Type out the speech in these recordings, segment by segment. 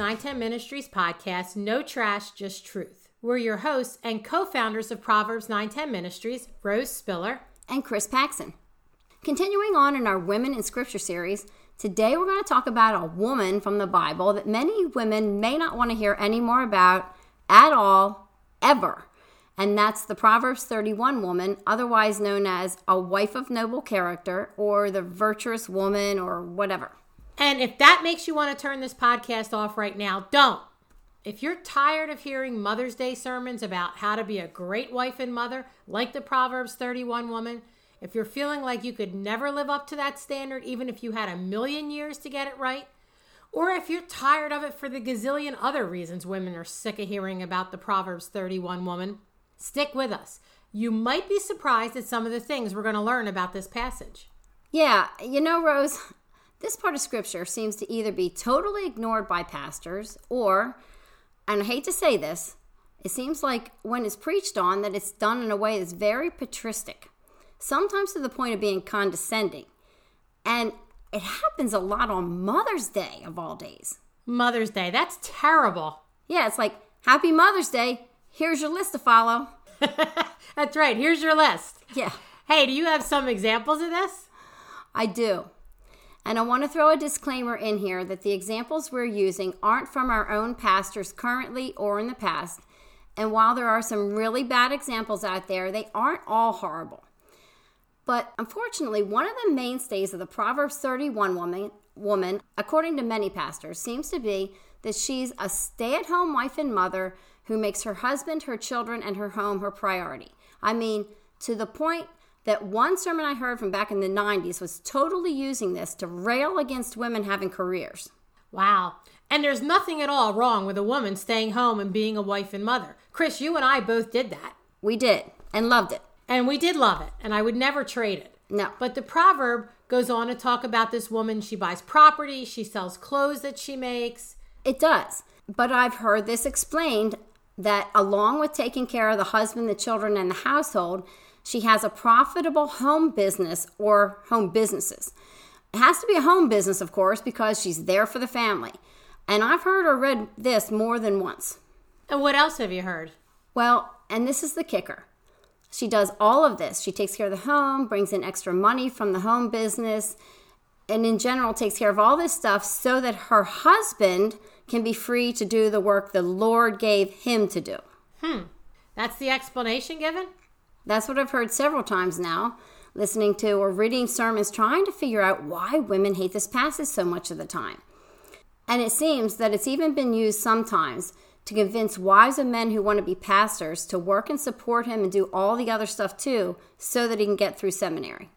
Welcome to 910 Ministries podcast, No Trash, Just Truth. We're your hosts and co founders of Proverbs 910 Ministries, Rose Spiller and Chris Paxson. Continuing on in our Women in Scripture series, today we're going to talk about a woman from the Bible that many women may not want to hear any more about at all, ever. And that's the Proverbs 31 woman, otherwise known as a wife of noble character or the virtuous woman or whatever. And if that makes you want to turn this podcast off right now, don't. If you're tired of hearing Mother's Day sermons about how to be a great wife and mother, like the Proverbs 31 woman, if you're feeling like you could never live up to that standard, even if you had a million years to get it right, or if you're tired of it for the gazillion other reasons women are sick of hearing about the Proverbs 31 woman, stick with us. You might be surprised at some of the things we're going to learn about this passage. Yeah, you know, Rose, this part of scripture seems to either be totally ignored by pastors or and I hate to say this, it seems like when it's preached on that it's done in a way that's very patristic, sometimes to the point of being condescending. And it happens a lot on Mother's Day of all days. Mother's Day, that's terrible. Yeah, it's like, Happy Mother's Day. Here's your list to follow. that's right. Here's your list. Yeah. Hey, do you have some examples of this? I do. And I want to throw a disclaimer in here that the examples we're using aren't from our own pastors currently or in the past. And while there are some really bad examples out there, they aren't all horrible. But unfortunately, one of the mainstays of the Proverbs 31 woman, woman, according to many pastors, seems to be that she's a stay at home wife and mother who makes her husband, her children, and her home her priority. I mean, to the point that one sermon I heard from back in the 90s was totally using this to rail against women having careers. Wow. And there's nothing at all wrong with a woman staying home and being a wife and mother. Chris, you and I both did that. We did and loved it. And we did love it. And I would never trade it. No. But the proverb goes on to talk about this woman. She buys property, she sells clothes that she makes. It does. But I've heard this explained that along with taking care of the husband, the children, and the household, she has a profitable home business or home businesses. It has to be a home business, of course, because she's there for the family. And I've heard or read this more than once. And what else have you heard? Well, and this is the kicker. She does all of this. She takes care of the home, brings in extra money from the home business, and in general takes care of all this stuff so that her husband can be free to do the work the Lord gave him to do. Hmm. That's the explanation given? That's what I've heard several times now, listening to or reading sermons trying to figure out why women hate this passage so much of the time. And it seems that it's even been used sometimes to convince wives of men who want to be pastors to work and support him and do all the other stuff too so that he can get through seminary.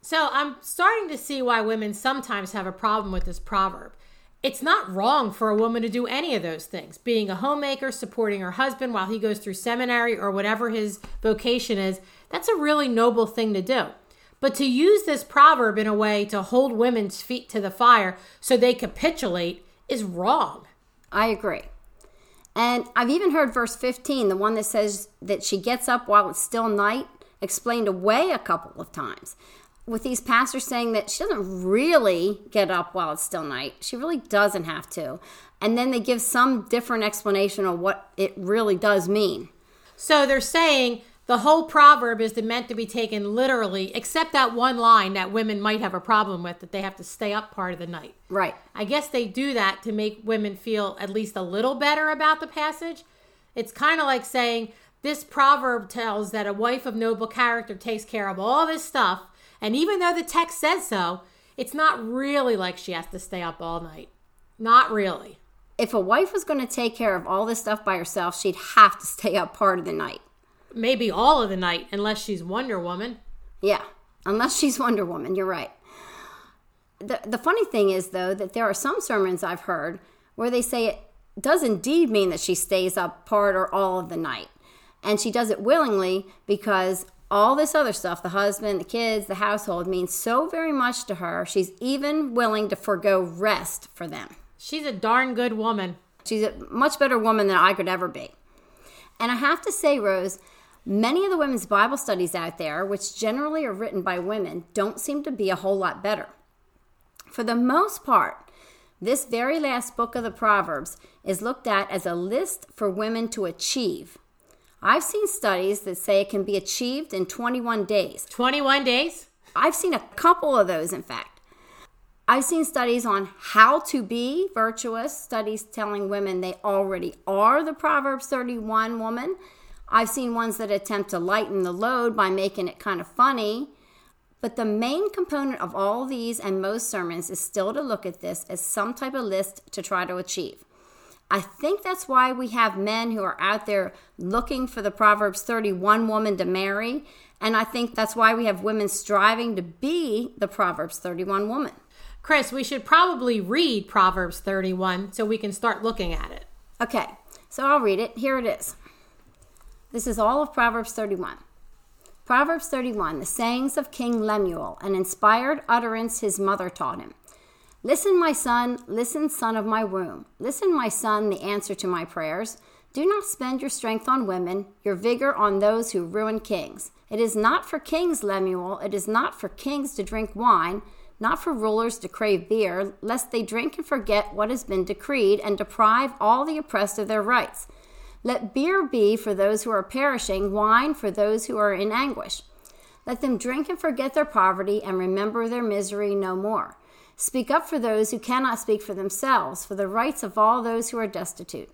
So I'm starting to see why women sometimes have a problem with this proverb. It's not wrong for a woman to do any of those things being a homemaker, supporting her husband while he goes through seminary or whatever his vocation is. That's a really noble thing to do. But to use this proverb in a way to hold women's feet to the fire so they capitulate is wrong. I agree. And I've even heard verse 15, the one that says that she gets up while it's still night, explained away a couple of times with these pastors saying that she doesn't really get up while it's still night. She really doesn't have to. And then they give some different explanation of what it really does mean. So they're saying the whole proverb is meant to be taken literally, except that one line that women might have a problem with that they have to stay up part of the night. Right. I guess they do that to make women feel at least a little better about the passage. It's kind of like saying this proverb tells that a wife of noble character takes care of all this stuff and even though the text says so, it's not really like she has to stay up all night. Not really. If a wife was going to take care of all this stuff by herself, she'd have to stay up part of the night. Maybe all of the night, unless she's Wonder Woman. Yeah, unless she's Wonder Woman, you're right. The, the funny thing is, though, that there are some sermons I've heard where they say it does indeed mean that she stays up part or all of the night. And she does it willingly because all this other stuff the husband, the kids, the household means so very much to her. She's even willing to forego rest for them. She's a darn good woman. She's a much better woman than I could ever be. And I have to say, Rose, many of the women's Bible studies out there, which generally are written by women, don't seem to be a whole lot better. For the most part, This very last book of the Proverbs is looked at as a list for women to achieve. I've seen studies that say it can be achieved in 21 days. 21 days? I've seen a couple of those, in fact. I've seen studies on how to be virtuous, studies telling women they already are the Proverbs 31 woman. I've seen ones that attempt to lighten the load by making it kind of funny. But the main component of all these and most sermons is still to look at this as some type of list to try to achieve. I think that's why we have men who are out there looking for the Proverbs 31 woman to marry. And I think that's why we have women striving to be the Proverbs 31 woman. Chris, we should probably read Proverbs 31 so we can start looking at it. Okay, so I'll read it. Here it is. This is all of Proverbs 31. Proverbs 31, the sayings of King Lemuel, an inspired utterance his mother taught him. Listen, my son, listen, son of my womb. Listen, my son, the answer to my prayers. Do not spend your strength on women, your vigor on those who ruin kings. It is not for kings, Lemuel, it is not for kings to drink wine, not for rulers to crave beer, lest they drink and forget what has been decreed and deprive all the oppressed of their rights. Let beer be for those who are perishing, wine for those who are in anguish. Let them drink and forget their poverty and remember their misery no more. Speak up for those who cannot speak for themselves, for the rights of all those who are destitute.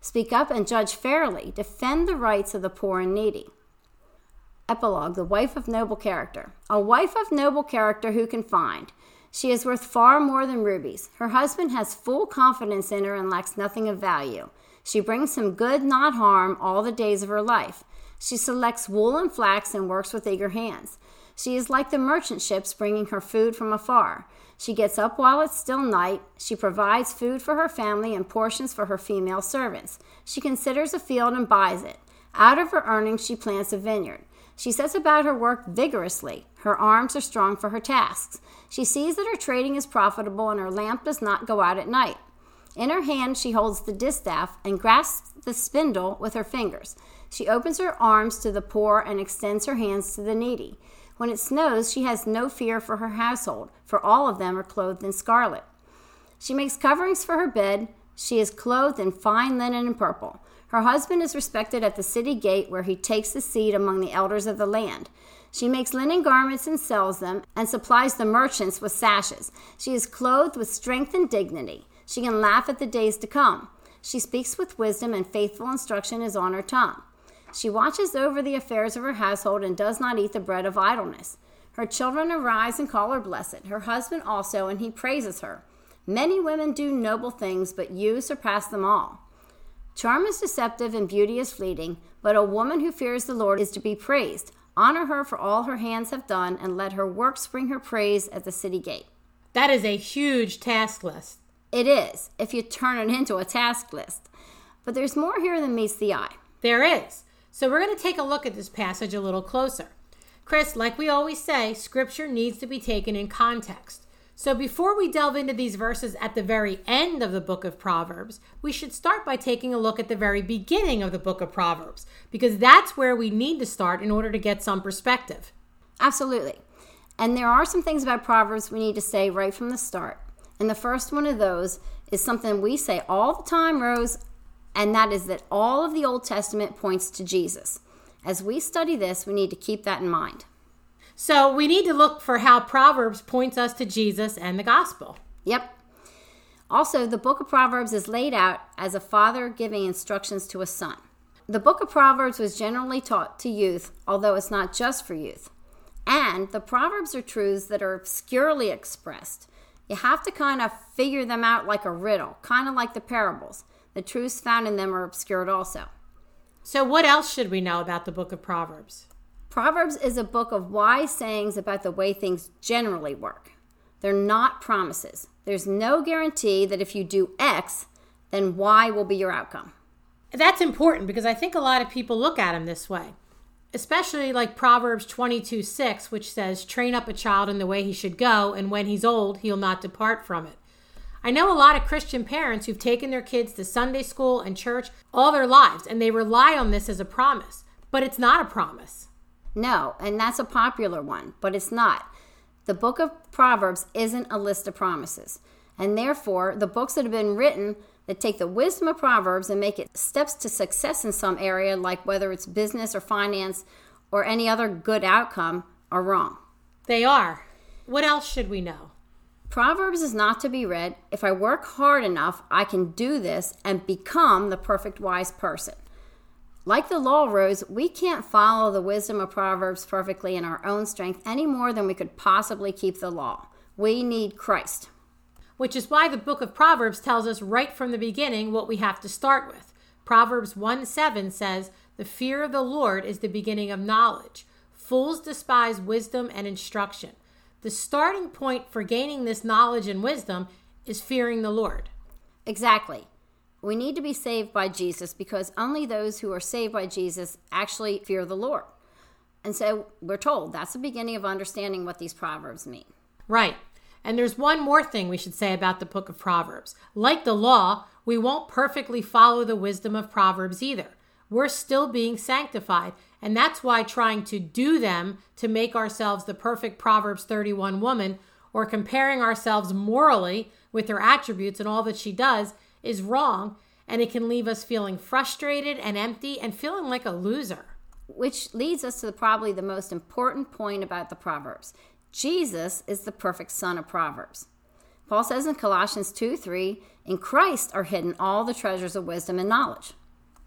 Speak up and judge fairly. Defend the rights of the poor and needy. Epilogue The wife of noble character. A wife of noble character who can find. She is worth far more than rubies. Her husband has full confidence in her and lacks nothing of value. She brings him good, not harm, all the days of her life. She selects wool and flax and works with eager hands. She is like the merchant ships bringing her food from afar. She gets up while it's still night. She provides food for her family and portions for her female servants. She considers a field and buys it. Out of her earnings, she plants a vineyard. She sets about her work vigorously. Her arms are strong for her tasks. She sees that her trading is profitable and her lamp does not go out at night. In her hand, she holds the distaff and grasps the spindle with her fingers. She opens her arms to the poor and extends her hands to the needy. When it snows, she has no fear for her household, for all of them are clothed in scarlet. She makes coverings for her bed. She is clothed in fine linen and purple. Her husband is respected at the city gate, where he takes his seat among the elders of the land. She makes linen garments and sells them, and supplies the merchants with sashes. She is clothed with strength and dignity. She can laugh at the days to come. She speaks with wisdom, and faithful instruction is on her tongue. She watches over the affairs of her household and does not eat the bread of idleness. Her children arise and call her blessed, her husband also, and he praises her. Many women do noble things, but you surpass them all. Charm is deceptive and beauty is fleeting, but a woman who fears the Lord is to be praised. Honor her for all her hands have done, and let her works bring her praise at the city gate. That is a huge task list. It is, if you turn it into a task list. But there's more here than meets the eye. There is. So we're going to take a look at this passage a little closer. Chris, like we always say, scripture needs to be taken in context. So before we delve into these verses at the very end of the book of Proverbs, we should start by taking a look at the very beginning of the book of Proverbs, because that's where we need to start in order to get some perspective. Absolutely. And there are some things about Proverbs we need to say right from the start. And the first one of those is something we say all the time, Rose, and that is that all of the Old Testament points to Jesus. As we study this, we need to keep that in mind. So we need to look for how Proverbs points us to Jesus and the gospel. Yep. Also, the book of Proverbs is laid out as a father giving instructions to a son. The book of Proverbs was generally taught to youth, although it's not just for youth. And the Proverbs are truths that are obscurely expressed. You have to kind of figure them out like a riddle, kind of like the parables. The truths found in them are obscured also. So, what else should we know about the book of Proverbs? Proverbs is a book of wise sayings about the way things generally work. They're not promises. There's no guarantee that if you do X, then Y will be your outcome. That's important because I think a lot of people look at them this way especially like Proverbs 22 6, which says, Train up a child in the way he should go, and when he's old, he'll not depart from it. I know a lot of Christian parents who've taken their kids to Sunday school and church all their lives, and they rely on this as a promise, but it's not a promise. No, and that's a popular one, but it's not. The book of Proverbs isn't a list of promises. And therefore, the books that have been written that take the wisdom of Proverbs and make it steps to success in some area, like whether it's business or finance or any other good outcome, are wrong. They are. What else should we know? Proverbs is not to be read. If I work hard enough, I can do this and become the perfect wise person. Like the law, Rose, we can't follow the wisdom of Proverbs perfectly in our own strength any more than we could possibly keep the law. We need Christ. Which is why the book of Proverbs tells us right from the beginning what we have to start with. Proverbs 1 7 says, The fear of the Lord is the beginning of knowledge. Fools despise wisdom and instruction. The starting point for gaining this knowledge and wisdom is fearing the Lord. Exactly. We need to be saved by Jesus because only those who are saved by Jesus actually fear the Lord. And so we're told that's the beginning of understanding what these proverbs mean. Right. And there's one more thing we should say about the book of Proverbs. Like the law, we won't perfectly follow the wisdom of Proverbs either. We're still being sanctified, and that's why trying to do them to make ourselves the perfect Proverbs 31 woman or comparing ourselves morally with her attributes and all that she does is wrong, and it can leave us feeling frustrated and empty and feeling like a loser. Which leads us to probably the most important point about the Proverbs. Jesus is the perfect son of Proverbs. Paul says in Colossians 2 3, in Christ are hidden all the treasures of wisdom and knowledge.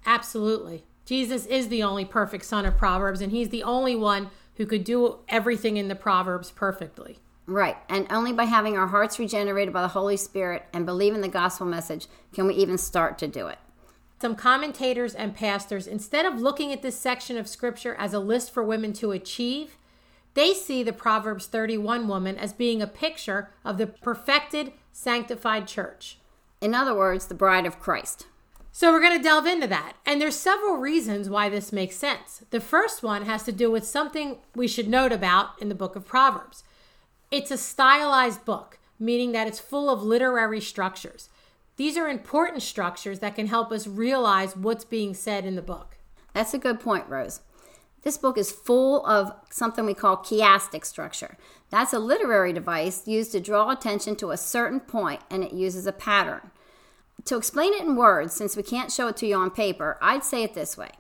Absolutely. Jesus is the only perfect son of Proverbs, and he's the only one who could do everything in the Proverbs perfectly. Right. And only by having our hearts regenerated by the Holy Spirit and believing the gospel message can we even start to do it. Some commentators and pastors, instead of looking at this section of scripture as a list for women to achieve, they see the Proverbs 31 woman as being a picture of the perfected, sanctified church. In other words, the bride of Christ. So we're going to delve into that. And there's several reasons why this makes sense. The first one has to do with something we should note about in the book of Proverbs. It's a stylized book, meaning that it's full of literary structures. These are important structures that can help us realize what's being said in the book. That's a good point, Rose. This book is full of something we call chiastic structure. That's a literary device used to draw attention to a certain point, and it uses a pattern. To explain it in words, since we can't show it to you on paper, I'd say it this way.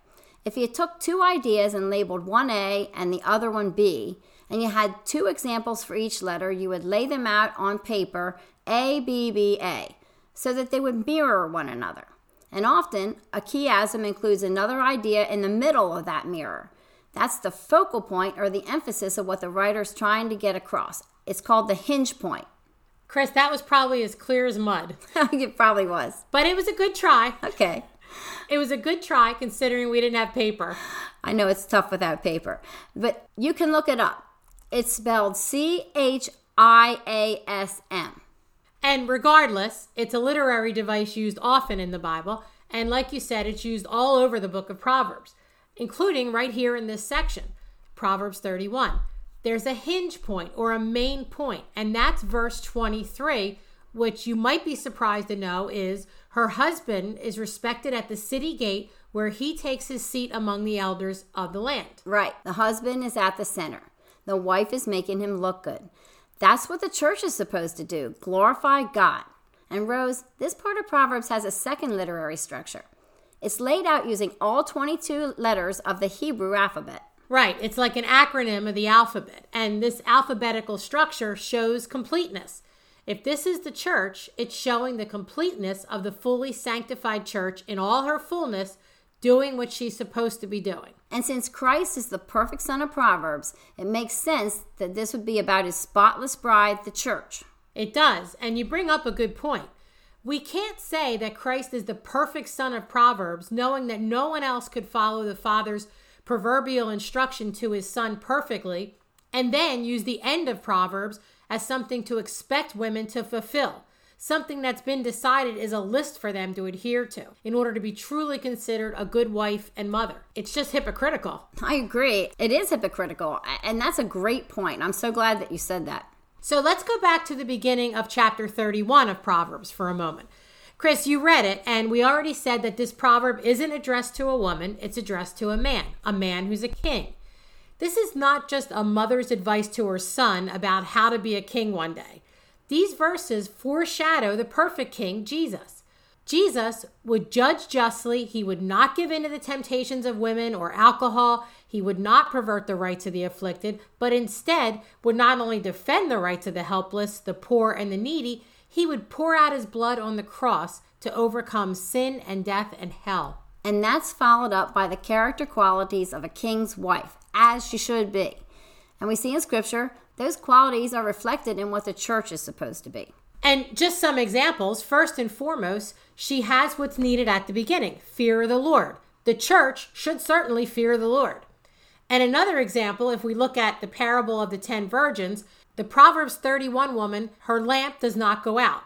If you took two ideas and labeled one A and the other one B, and you had two examples for each letter, you would lay them out on paper A, B, B, A, so that they would mirror one another. And often, a chiasm includes another idea in the middle of that mirror. That's the focal point or the emphasis of what the writer's trying to get across. It's called the hinge point. Chris, that was probably as clear as mud. it probably was. But it was a good try. Okay. It was a good try considering we didn't have paper. I know it's tough without paper, but you can look it up. It's spelled C H I A S M. And regardless, it's a literary device used often in the Bible. And like you said, it's used all over the book of Proverbs including right here in this section, Proverbs 31. There's a hinge point or a main point, and that's verse 23, which you might be surprised to know is her husband is respected at the city gate where he takes his seat among the elders of the land. Right. The husband is at the center. The wife is making him look good. That's what the church is supposed to do glorify God. And Rose, this part of Proverbs has a second literary structure. It's laid out using all 22 letters of the Hebrew alphabet. Right. It's like an acronym of the alphabet. And this alphabetical structure shows completeness. If this is the church, it's showing the completeness of the fully sanctified church in all her fullness, doing what she's supposed to be doing. And since Christ is the perfect son of Proverbs, it makes sense that this would be about his spotless bride, the church. It does. And you bring up a good point. We can't say that Christ is the perfect son of Proverbs, knowing that no one else could follow the Father's proverbial instruction to his son perfectly, and then use the end of Proverbs as something to expect women to fulfill, something that's been decided is a list for them to adhere to in order to be truly considered a good wife and mother. It's just hypocritical. I agree. It is hypocritical, and that's a great point. I'm so glad that you said that. So let's go back to the beginning of chapter 31 of Proverbs for a moment. Chris, you read it, and we already said that this proverb isn't addressed to a woman, it's addressed to a man, a man who's a king. This is not just a mother's advice to her son about how to be a king one day. These verses foreshadow the perfect king, Jesus. Jesus would judge justly. He would not give in to the temptations of women or alcohol. He would not pervert the rights of the afflicted, but instead would not only defend the rights of the helpless, the poor, and the needy, he would pour out his blood on the cross to overcome sin and death and hell. And that's followed up by the character qualities of a king's wife, as she should be. And we see in scripture those qualities are reflected in what the church is supposed to be. And just some examples. First and foremost, she has what's needed at the beginning fear of the Lord. The church should certainly fear the Lord. And another example, if we look at the parable of the ten virgins, the Proverbs 31 woman, her lamp does not go out.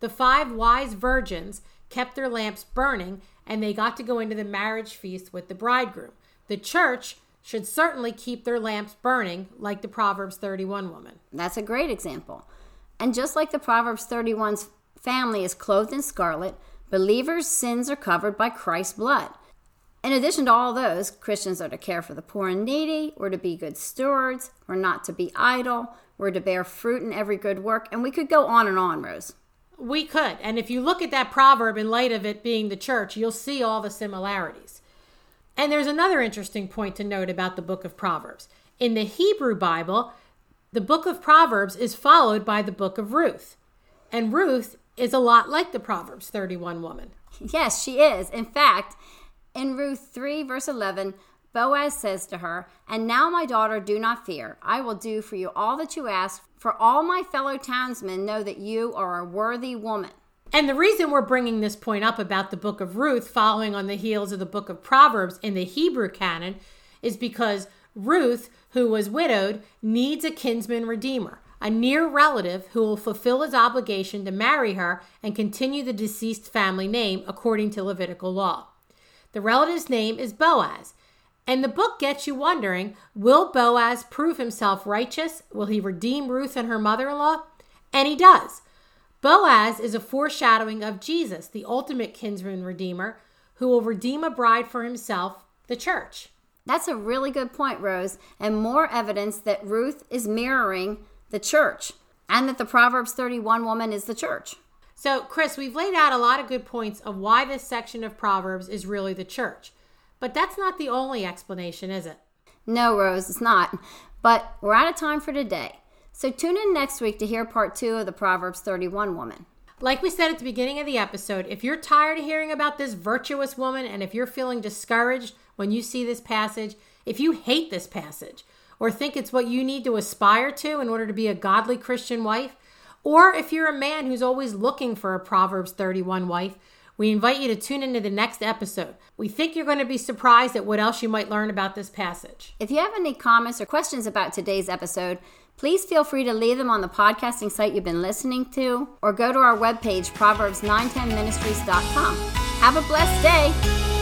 The five wise virgins kept their lamps burning and they got to go into the marriage feast with the bridegroom. The church should certainly keep their lamps burning like the Proverbs 31 woman. That's a great example. And just like the Proverbs 31's family is clothed in scarlet, believers' sins are covered by Christ's blood. In addition to all those, Christians are to care for the poor and needy, we're to be good stewards, we're not to be idle, we're to bear fruit in every good work, and we could go on and on, Rose. We could. And if you look at that proverb in light of it being the church, you'll see all the similarities. And there's another interesting point to note about the book of Proverbs. In the Hebrew Bible, the book of Proverbs is followed by the book of Ruth. And Ruth is a lot like the Proverbs 31 woman. Yes, she is. In fact, in Ruth 3, verse 11, Boaz says to her, And now, my daughter, do not fear. I will do for you all that you ask, for all my fellow townsmen know that you are a worthy woman. And the reason we're bringing this point up about the book of Ruth following on the heels of the book of Proverbs in the Hebrew canon is because Ruth, who was widowed, needs a kinsman redeemer, a near relative who will fulfill his obligation to marry her and continue the deceased family name according to Levitical law. The relative's name is Boaz. And the book gets you wondering will Boaz prove himself righteous? Will he redeem Ruth and her mother in law? And he does. Boaz is a foreshadowing of Jesus, the ultimate kinsman redeemer, who will redeem a bride for himself, the church. That's a really good point, Rose, and more evidence that Ruth is mirroring the church and that the Proverbs 31 woman is the church. So, Chris, we've laid out a lot of good points of why this section of Proverbs is really the church. But that's not the only explanation, is it? No, Rose, it's not. But we're out of time for today. So tune in next week to hear part two of the Proverbs 31 woman. Like we said at the beginning of the episode, if you're tired of hearing about this virtuous woman and if you're feeling discouraged when you see this passage, if you hate this passage or think it's what you need to aspire to in order to be a godly Christian wife, or if you're a man who's always looking for a Proverbs 31 wife, we invite you to tune into the next episode. We think you're going to be surprised at what else you might learn about this passage. If you have any comments or questions about today's episode, please feel free to leave them on the podcasting site you've been listening to or go to our webpage, proverbs910ministries.com. Have a blessed day.